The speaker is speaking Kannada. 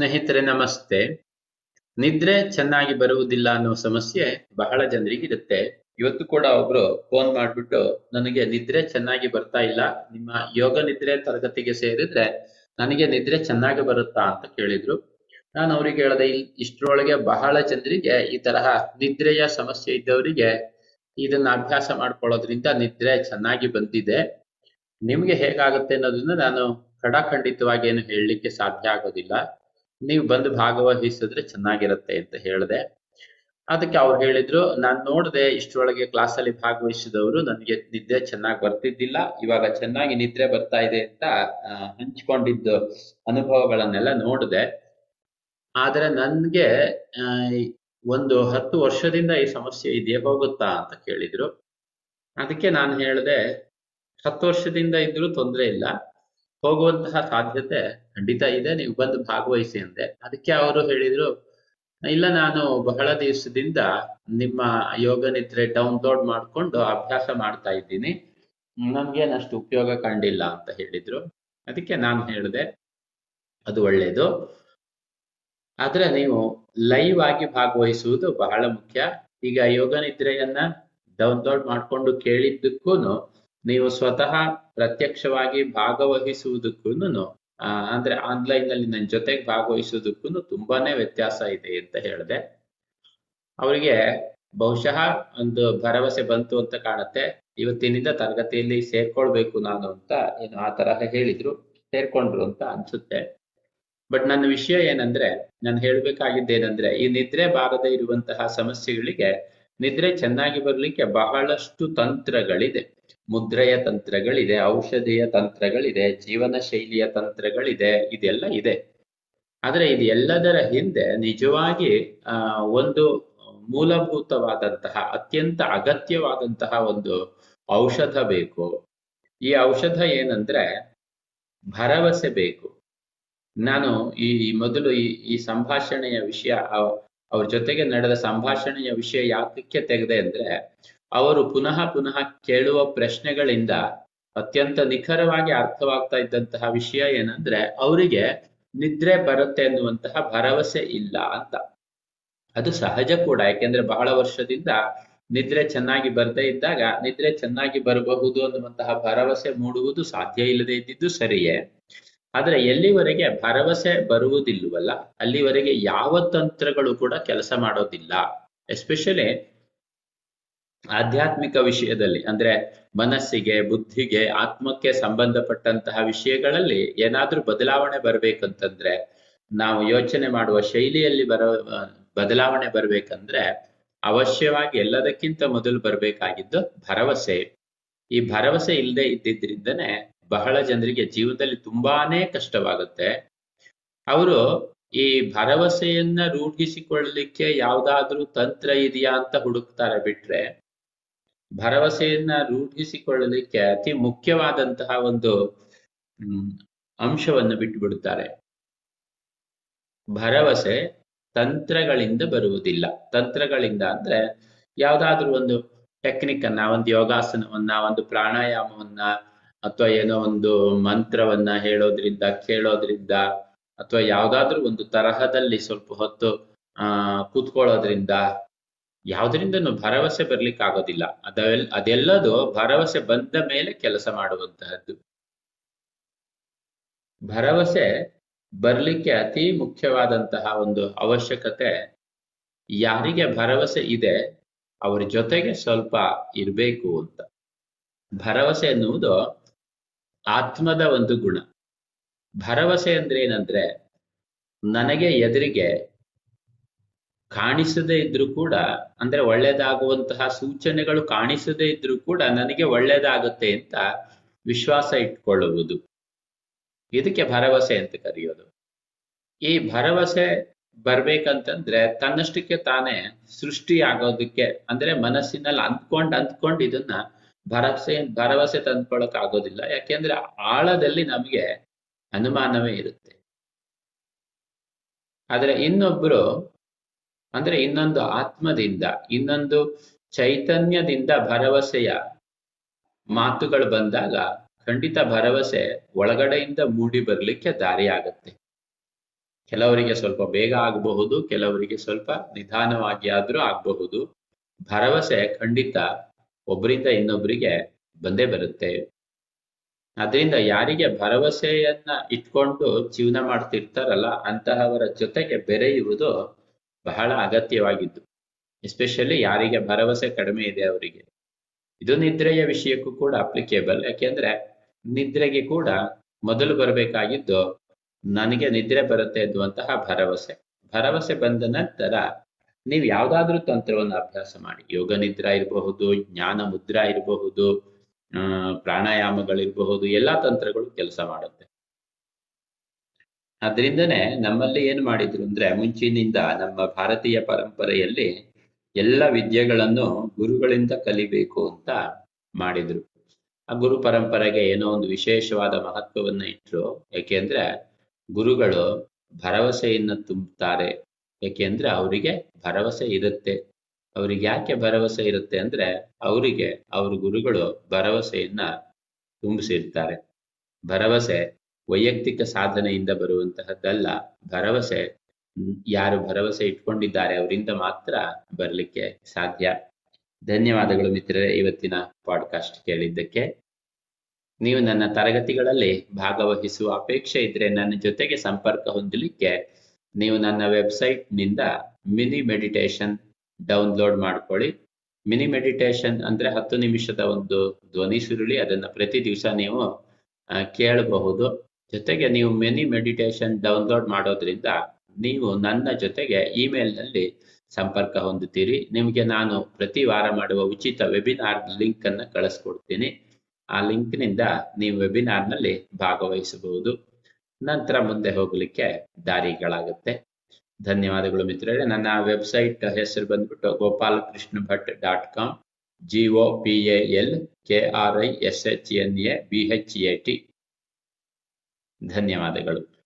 ಸ್ನೇಹಿತರೆ, ನಮಸ್ತೆ. ನಿದ್ರೆ ಚೆನ್ನಾಗಿ ಬರುವುದಿಲ್ಲ ಅನ್ನೋ ಸಮಸ್ಯೆ ಬಹಳ ಜನರಿಗೆ ಇರುತ್ತೆ ಇವತ್ತು ಕೂಡ ಒಬ್ರು ಫೋನ್ ಮಾಡ್ಬಿಟ್ಟು, ನನಗೆ ನಿದ್ರೆ ಚೆನ್ನಾಗಿ ಬರ್ತಾ ಇಲ್ಲ. ನಿಮ್ಮ ಯೋಗ ನಿದ್ರೆ ತರಗತಿಗೆ ಸೇರಿದ್ರೆ ನನಗೆ ನಿದ್ರೆ ಚೆನ್ನಾಗಿ ಬರುತ್ತಾ? ಅಂತ ಕೇಳಿದ್ರು. ನಾನು ಅವ್ರಿಗೆ ಹೇಳ್ದೆ ಇಷ್ಟರೊಳಗೆ ಬಹಳ ಜನರಿಗೆ ಈ ತರಹ ನಿದ್ರೆಯ ಸಮಸ್ಯೆ ಇದ್ದವರಿಗೆ ಇದನ್ನ ಅಭ್ಯಾಸ ಮಾಡ್ಕೊಳ್ಳೋದ್ರಿಂದ ನಿದ್ರೆ ಚೆನ್ನಾಗಿ ಬಂದಿದೆ. ನಿಮ್ಗೆ ಹೇಗಾಗುತ್ತೆ ಅನ್ನೋದನ್ನ ನಾನು ಖಡಾಖಂಡಿತವಾಗಿ ಏನು ಹೇಳಲಿಕ್ಕೆ ಸಾಧ್ಯ ಆಗೋದಿಲ್ಲ. ನೀವು ಬಂದು ಭಾಗವಹಿಸಿದ್ರೆ ಚೆನ್ನಾಗಿರುತ್ತೆ ಅಂತ ಹೇಳಿದೆ. ಅದಕ್ಕೆ ಅವ್ರು ಹೇಳಿದ್ರು, ನಾನು ನೋಡಿದೆ ಇಷ್ಟರೊಳಗೆ ಕ್ಲಾಸಲ್ಲಿ ಭಾಗವಹಿಸಿದವರು ನನಗೆ ನಿದ್ದೆ ಚೆನ್ನಾಗಿ ಬರ್ತಿದ್ದಿಲ್ಲ, ಇವಾಗ ಚೆನ್ನಾಗಿ ನಿದ್ರೆ ಬರ್ತಾ ಇದೆ ಅಂತ ಹಂಚ್ಕೊಂಡಿದ್ದು ಅನುಭವಗಳನ್ನೆಲ್ಲ ನೋಡಿದೆ. ಆದ್ರೆ ನನ್ಗೆ ಒಂದು ಹತ್ತು ವರ್ಷದಿಂದ ಈ ಸಮಸ್ಯೆ ಇದೆಯೇ ಹೋಗುತ್ತಾ ಅಂತ ಕೇಳಿದ್ರು. ಅದಕ್ಕೆ ನಾನು ಹೇಳಿದೆ, ಹತ್ತು ವರ್ಷದಿಂದ ಇದ್ರೂ ತೊಂದರೆ ಇಲ್ಲ. ಹೋಗುವಂತಹ ಸಾಧ್ಯತೆ ಖಂಡಿತ ಇದೆ. ನೀವು ಬಂದು ಭಾಗವಹಿಸಿ ಅಂದೆ. ಅದಕ್ಕೆ ಅವರು ಹೇಳಿದ್ರು, ಇಲ್ಲ, ನಾನು ಬಹಳ ದಿವಸದಿಂದ ನಿಮ್ಮ ಯೋಗ ನಿದ್ರೆ ಡೌನ್ಲೋಡ್ ಮಾಡ್ಕೊಂಡು ಅಭ್ಯಾಸ ಮಾಡ್ತಾ ಇದ್ದೀನಿ. ನಮ್ಗೇನಷ್ಟು ಉಪಯೋಗ ಕಂಡಿಲ್ಲ ಅಂತ ಹೇಳಿದ್ರು. ಅದಕ್ಕೆ ನಾನು ಹೇಳಿದೆ, ಅದು ಒಳ್ಳೇದು. ಆದ್ರೆ ನೀವು ಲೈವ್ ಆಗಿ ಭಾಗವಹಿಸುವುದು ಬಹಳ ಮುಖ್ಯ. ಈಗ ಯೋಗ ನಿದ್ರೆಯನ್ನ ಡೌನ್ಲೋಡ್ ಮಾಡ್ಕೊಂಡು ಕೇಳಿದ್ದಕ್ಕೂ ನೀವು ಸ್ವತಃ ಪ್ರತ್ಯಕ್ಷವಾಗಿ ಭಾಗವಹಿಸುವುದಕ್ಕೂ ಅಂದ್ರೆ ಆನ್ಲೈನ್ನಲ್ಲಿ ನನ್ನ ಜೊತೆಗೆ ಭಾಗವಹಿಸುವುದಕ್ಕೂ ತುಂಬಾನೇ ವ್ಯತ್ಯಾಸ ಇದೆ ಅಂತ ಹೇಳಿದೆ. ಅವರಿಗೆ ಬಹುಶಃ ಒಂದು ಭರವಸೆ ಬಂತು ಅಂತ ಕಾಣುತ್ತೆ. ಇವತ್ತಿನಿಂದ ತರಗತಿಯಲ್ಲಿ ಸೇರ್ಕೊಳ್ಬೇಕು ನಾನು ಅಂತ ಏನು ಆ ತರಹ ಹೇಳಿದ್ರು, ಸೇರ್ಕೊಂಡ್ರು ಅಂತ ಅನ್ಸುತ್ತೆ. ಬಟ್ ನನ್ನ ವಿಷಯ ಏನಂದ್ರೆ, ನಾನು ಹೇಳ್ಬೇಕಾಗಿದ್ದೇನೆಂದ್ರೆ, ಈ ನಿದ್ರೆ ಬಾರದೆ ಇರುವಂತಹ ಸಮಸ್ಯೆಗಳಿಗೆ ನಿದ್ರೆ ಚೆನ್ನಾಗಿ ಬರ್ಲಿಕ್ಕೆ ಬಹಳಷ್ಟು ತಂತ್ರಗಳಿದೆ. ಮುದ್ರೆಯ ತಂತ್ರಗಳಿದೆ, ಔಷಧಿಯ ತಂತ್ರಗಳಿದೆ, ಜೀವನ ಶೈಲಿಯ ತಂತ್ರಗಳಿದೆ, ಇದೆಲ್ಲ ಇದೆ. ಆದ್ರೆ ಇದು ಎಲ್ಲದರ ಹಿಂದೆ ನಿಜವಾಗಿ, ಆ, ಒಂದು ಮೂಲಭೂತವಾದಂತಹ, ಅತ್ಯಂತ ಅಗತ್ಯವಾದಂತಹ ಒಂದು ಔಷಧ ಬೇಕು. ಈ ಔಷಧ ಏನಂದ್ರೆ ಭರವಸೆ ಬೇಕು. ನಾನು ಈ ಮೊದಲು ಈ ಈ ಸಂಭಾಷಣೆಯ ವಿಷಯ, ಅವ್- ಅವ್ರ ಜೊತೆಗೆ ನಡೆದ ಸಂಭಾಷಣೆಯ ವಿಷಯ ಯಾತಕ್ಕೆ ತೆಗೆದೆ ಅಂದ್ರೆ ಅವರು ಪುನಃ ಪುನಃ ಕೇಳುವ ಪ್ರಶ್ನೆಗಳಿಂದ ಅತ್ಯಂತ ನಿಖರವಾಗಿ ಅರ್ಥವಾಗ್ತಾ ಇದ್ದಂತಹ ವಿಷಯ ಏನಂದ್ರೆ ಅವರಿಗೆ ನಿದ್ರೆ ಬರುತ್ತೆ ಅನ್ನುವಂತಹ ಭರವಸೆ ಇಲ್ಲ ಅಂತ. ಅದು ಸಹಜ ಕೂಡ, ಯಾಕೆಂದ್ರೆ ಬಹಳ ವರ್ಷದಿಂದ ನಿದ್ರೆ ಚೆನ್ನಾಗಿ ಬರದೇ ಇದ್ದಾಗ ನಿದ್ರೆ ಚೆನ್ನಾಗಿ ಬರಬಹುದು ಅನ್ನುವಂತಹ ಭರವಸೆ ಮೂಡುವುದು ಸಾಧ್ಯ ಇಲ್ಲದೆ ಇದ್ದಿದ್ದು ಸರಿಯೇ. ಆದ್ರೆ ಎಲ್ಲಿವರೆಗೆ ಭರವಸೆ ಬರುವುದಿಲ್ಲವಲ್ಲ, ಅಲ್ಲಿವರೆಗೆ ಯಾವ ತಂತ್ರಗಳು ಕೂಡ ಕೆಲಸ ಮಾಡೋದಿಲ್ಲ. ಎಸ್ಪೆಷಲಿ ಆಧ್ಯಾತ್ಮಿಕ ವಿಷಯದಲ್ಲಿ, ಅಂದ್ರೆ ಮನಸ್ಸಿಗೆ, ಬುದ್ಧಿಗೆ, ಆತ್ಮಕ್ಕೆ ಸಂಬಂಧಪಟ್ಟಂತಹ ವಿಷಯಗಳಲ್ಲಿ ಏನಾದ್ರೂ ಬದಲಾವಣೆ ಬರ್ಬೇಕಂತಂದ್ರೆ, ನಾವು ಯೋಚನೆ ಮಾಡುವ ಶೈಲಿಯಲ್ಲಿ ಬರ ಬದಲಾವಣೆ ಬರ್ಬೇಕಂದ್ರೆ ಅವಶ್ಯವಾಗಿ ಎಲ್ಲದಕ್ಕಿಂತ ಮೊದಲು ಬರ್ಬೇಕಾಗಿದ್ದು ಭರವಸೆ. ಈ ಭರವಸೆ ಇಲ್ಲದೆ ಇದ್ದಿದ್ರಿಂದನೇ ಬಹಳ ಜನರಿಗೆ ಜೀವನದಲ್ಲಿ ತುಂಬಾನೇ ಕಷ್ಟವಾಗುತ್ತೆ. ಅವರು ಈ ಭರವಸೆಯನ್ನ ರೂಢಿಸಿಕೊಳ್ಳಲಿಕ್ಕೆ ಯಾವ್ದಾದ್ರೂ ತಂತ್ರ ಇದೆಯಾ ಅಂತ ಹುಡುಕ್ತಾರೆ ಬಿಟ್ರೆ ಭರವಸೆಯನ್ನ ರೂಢಿಸಿಕೊಳ್ಳಲಿಕ್ಕೆ ಅತಿ ಮುಖ್ಯವಾದಂತಹ ಒಂದು ಅಂಶವನ್ನು ಬಿಟ್ಟು ಬಿಡುತ್ತಾರೆ ಭರವಸೆ ತಂತ್ರಗಳಿಂದ ಬರುವುದಿಲ್ಲ. ತಂತ್ರಗಳಿಂದ ಅಂದ್ರೆ ಯಾವ್ದಾದ್ರೂ ಒಂದು ಟೆಕ್ನಿಕ್ ಅನ್ನ, ಒಂದು ಯೋಗಾಸನವನ್ನ, ಒಂದು ಪ್ರಾಣಾಯಾಮವನ್ನ, ಅಥವಾ ಏನೋ ಒಂದು ಮಂತ್ರವನ್ನ ಹೇಳೋದ್ರಿಂದ, ಕೇಳೋದ್ರಿಂದ, ಅಥವಾ ಯಾವ್ದಾದ್ರೂ ಒಂದು ತರಹದಲ್ಲಿ ಸ್ವಲ್ಪ ಹೊತ್ತು, ಆ, ಕೂತ್ಕೊಳ್ಳೋದ್ರಿಂದ ಯಾವ್ದ್ರಿಂದನೂ ಭರವಸೆ ಬರ್ಲಿಕ್ಕೆ ಆಗೋದಿಲ್ಲ ಅದೆಲ್, ಅದೆಲ್ಲದೂ ಭರವಸೆ ಬಂದ ಮೇಲೆ ಕೆಲಸ ಮಾಡುವಂತಹದ್ದು. ಭರವಸೆ ಬರ್ಲಿಕ್ಕೆ ಅತಿ ಮುಖ್ಯವಾದಂತಹ ಒಂದು ಅವಶ್ಯಕತೆ ಯಾರಿಗೆ ಭರವಸೆ ಇದೆ, ಅವ್ರ ಜೊತೆಗೆ ಸ್ವಲ್ಪ ಇರಬೇಕು ಅಂತ. ಭರವಸೆ ಎನ್ನುವುದು ಆತ್ಮದ ಒಂದು ಗುಣ. ಭರವಸೆ ಅಂದ್ರೆ ಏನಂದ್ರೆ ನನಗೆ ಎದುರಿಗೆ ಕಾಣಿಸದೇ ಇದ್ರೂ ಕೂಡ, ಅಂದ್ರೆ ಒಳ್ಳೇದಾಗುವಂತಹ ಸೂಚನೆಗಳು ಕಾಣಿಸದೇ ಇದ್ರೂ ಕೂಡ ನನಗೆ ಒಳ್ಳೇದಾಗುತ್ತೆ ಅಂತ ವಿಶ್ವಾಸ ಇಟ್ಕೊಳ್ಳುವುದು. ಇದಕ್ಕೆ ಭರವಸೆ ಅಂತ ಕರೆಯೋದು. ಈ ಭರವಸೆ ಬರ್ಬೇಕಂತಂದ್ರೆ ತನ್ನಷ್ಟಕ್ಕೆ ತಾನೇ ಸೃಷ್ಟಿ ಆಗೋದಕ್ಕೆ ಅಂದ್ರೆ ಮನಸ್ಸಿನಲ್ಲಿ ಅಂದ್ಕೊಂಡ್ ಅಂದ್ಕೊಂಡು ಇದನ್ನ ಭರವಸೆ ಭರವಸೆ ತಂದ್ಕೊಳಕ್ ಆಗೋದಿಲ್ಲ. ಯಾಕೆಂದ್ರೆ ಆಳದಲ್ಲಿ ನಮಗೆ ಅನುಮಾನವೇ ಇರುತ್ತೆ. ಆದ್ರೆ ಇನ್ನೊಬ್ರು ಅಂದ್ರೆ ಇನ್ನೊಂದು ಆತ್ಮದಿಂದ, ಇನ್ನೊಂದು ಚೈತನ್ಯದಿಂದ ಭರವಸೆಯ ಮಾತುಗಳು ಬಂದಾಗ ಖಂಡಿತ ಭರವಸೆ ಒಳಗಡೆಯಿಂದ ಮೂಡಿ ಬರ್ಲಿಕ್ಕೆ ದಾರಿ ಆಗತ್ತೆ ಕೆಲವರಿಗೆ ಸ್ವಲ್ಪ ಬೇಗ ಆಗಬಹುದು, ಕೆಲವರಿಗೆ ಸ್ವಲ್ಪ ನಿಧಾನವಾಗಿ ಆದ್ರೂ ಆಗಬಹುದು. ಭರವಸೆ ಖಂಡಿತ ಒಬ್ಬರಿಂದ ಇನ್ನೊಬ್ಬರಿಗೆ ಬಂದೇ ಬರುತ್ತೆ. ಅದರಿಂದ ಯಾರಿಗೆ ಭರವಸೆಯನ್ನ ಇಟ್ಕೊಂಡು ಜೀವನ ಮಾಡ್ತಿರ್ತಾರಲ್ಲ, ಅಂತಹವರ ಜೊತೆಗೆ ಬೆರೆಯುವುದು ಬಹಳ ಅಗತ್ಯವಾಗಿದ್ದು ಎಸ್ಪೆಷಲಿ ಯಾರಿಗೆ ಭರವಸೆ ಕಡಿಮೆ ಇದೆ ಅವರಿಗೆ. ಇದು ನಿದ್ರೆಯ ವಿಷಯಕ್ಕೂ ಕೂಡ ಅಪ್ಲಿಕೇಬಲ್ ಯಾಕೆಂದ್ರೆ ನಿದ್ರೆಗೆ ಕೂಡ ಮೊದಲು ಬರಬೇಕಾಗಿದ್ದು ನನಗೆ ನಿದ್ರೆ ಬರುತ್ತೆ ಎನ್ನುವಂತಹ ಭರವಸೆ. ಭರವಸೆ ಬಂದ ನಂತರ ನೀವು ಯಾವ್ದಾದ್ರೂ ತಂತ್ರವನ್ನು ಅಭ್ಯಾಸ ಮಾಡಿ. ಯೋಗ ನಿದ್ರಾ ಇರಬಹುದು, ಜ್ಞಾನ ಮುದ್ರಾ ಇರಬಹುದು ಪ್ರಾಣಾಯಾಮಗಳಿರಬಹುದು, ಎಲ್ಲಾ ತಂತ್ರಗಳು ಕೆಲಸ ಮಾಡುತ್ತೆ. ಅದರಿಂದನೇ ನಮ್ಮಲ್ಲಿ ಏನ್ ಮಾಡಿದ್ರು ಅಂದ್ರೆ ಮುಂಚಿನಿಂದ ನಮ್ಮ ಭಾರತೀಯ ಪರಂಪರೆಯಲ್ಲಿ ಎಲ್ಲ ವಿದ್ಯೆಗಳನ್ನು ಗುರುಗಳಿಂದ ಕಲಿಬೇಕು ಅಂತ ಮಾಡಿದ್ರು. ಆ ಗುರು ಪರಂಪರೆಗೆ ಏನೋ ಒಂದು ವಿಶೇಷವಾದ ಮಹತ್ವವನ್ನ ಇಟ್ರು. ಯಾಕೆಂದ್ರೆ ಗುರುಗಳು ಭರವಸೆಯನ್ನ ತುಂಬುತ್ತಾರೆ. ಯಾಕೆಂದ್ರೆ ಅವರಿಗೆ ಭರವಸೆ ಇರುತ್ತೆ. ಅವ್ರಿಗೆ ಯಾಕೆ ಭರವಸೆ ಇರುತ್ತೆ ಅಂದ್ರೆ ಅವರಿಗೆ ಅವ್ರ ಗುರುಗಳು ಭರವಸೆಯನ್ನ ತುಂಬಿಸಿರ್ತಾರೆ. ಭರವಸೆ ವೈಯಕ್ತಿಕ ಸಾಧನೆಯಿಂದ ಬರುವಂತಹದ್ದಲ್ಲ. ಭರವಸೆ, ಯಾರು ಭರವಸೆ ಇಟ್ಕೊಂಡಿದ್ದಾರೆ ಅವರಿಂದ ಮಾತ್ರ ಬರಲಿಕ್ಕೆ ಸಾಧ್ಯ. ಧನ್ಯವಾದಗಳು ಮಿತ್ರರೇ ಇವತ್ತಿನ ಪಾಡ್ಕಾಸ್ಟ್ ಕೇಳಿದ್ದಕ್ಕೆ. ನೀವು ನನ್ನ ತರಗತಿಗಳಲ್ಲಿ ಭಾಗವಹಿಸುವ ಅಪೇಕ್ಷೆ ಇದ್ರೆ ನನ್ನ ಜೊತೆಗೆ ಸಂಪರ್ಕ ಹೊಂದಲಿಕ್ಕೆ ನೀವು ನನ್ನ ವೆಬ್ಸೈಟ್ನಿಂದ ಮಿನಿ ಮೆಡಿಟೇಷನ್ ಡೌನ್ಲೋಡ್ ಮಾಡ್ಕೊಳ್ಳಿ. ಮಿನಿ ಮೆಡಿಟೇಷನ್ ಅಂದ್ರೆ ಹತ್ತು ನಿಮಿಷದ ಒಂದು ಧ್ವನಿ ಸುರುಳಿ, ಅದನ್ನ ಪ್ರತಿ ದಿವಸ ನೀವು ಕೇಳಬಹುದು. ಜೊತೆಗೆ ನೀವು ಮಿನಿ ಮೆಡಿಟೇಷನ್ ಡೌನ್ಲೋಡ್ ಮಾಡೋದ್ರಿಂದ ನೀವು ನನ್ನ ಜೊತೆಗೆ ಇಮೇಲ್ನಲ್ಲಿ ಸಂಪರ್ಕ ಹೊಂದುತ್ತೀರಿ. ನಿಮಗೆ ನಾನು ಪ್ರತಿ ವಾರ ಮಾಡುವ ಉಚಿತ ವೆಬಿನಾರ್ ಲಿಂಕ್ ಅನ್ನು ಕಳಿಸ್ಕೊಡ್ತೀನಿ. ಆ ಲಿಂಕ್ನಿಂದ ನೀವು ವೆಬಿನಾರ್ನಲ್ಲಿ ಭಾಗವಹಿಸಬಹುದು. ನಂತರ ಮುಂದೆ ಹೋಗಲಿಕ್ಕೆ ದಾರಿಗಳಾಗುತ್ತೆ. ಧನ್ಯವಾದಗಳು ಮಿತ್ರರೇ. ನನ್ನ ವೆಬ್ಸೈಟ್ ಹೆಸರು ಬಂದ್ಬಿಟ್ಟು Gopalakrishna Bhat dot com G O P L K R I S H N A B H A T ಧನ್ಯವಾದಗಳು.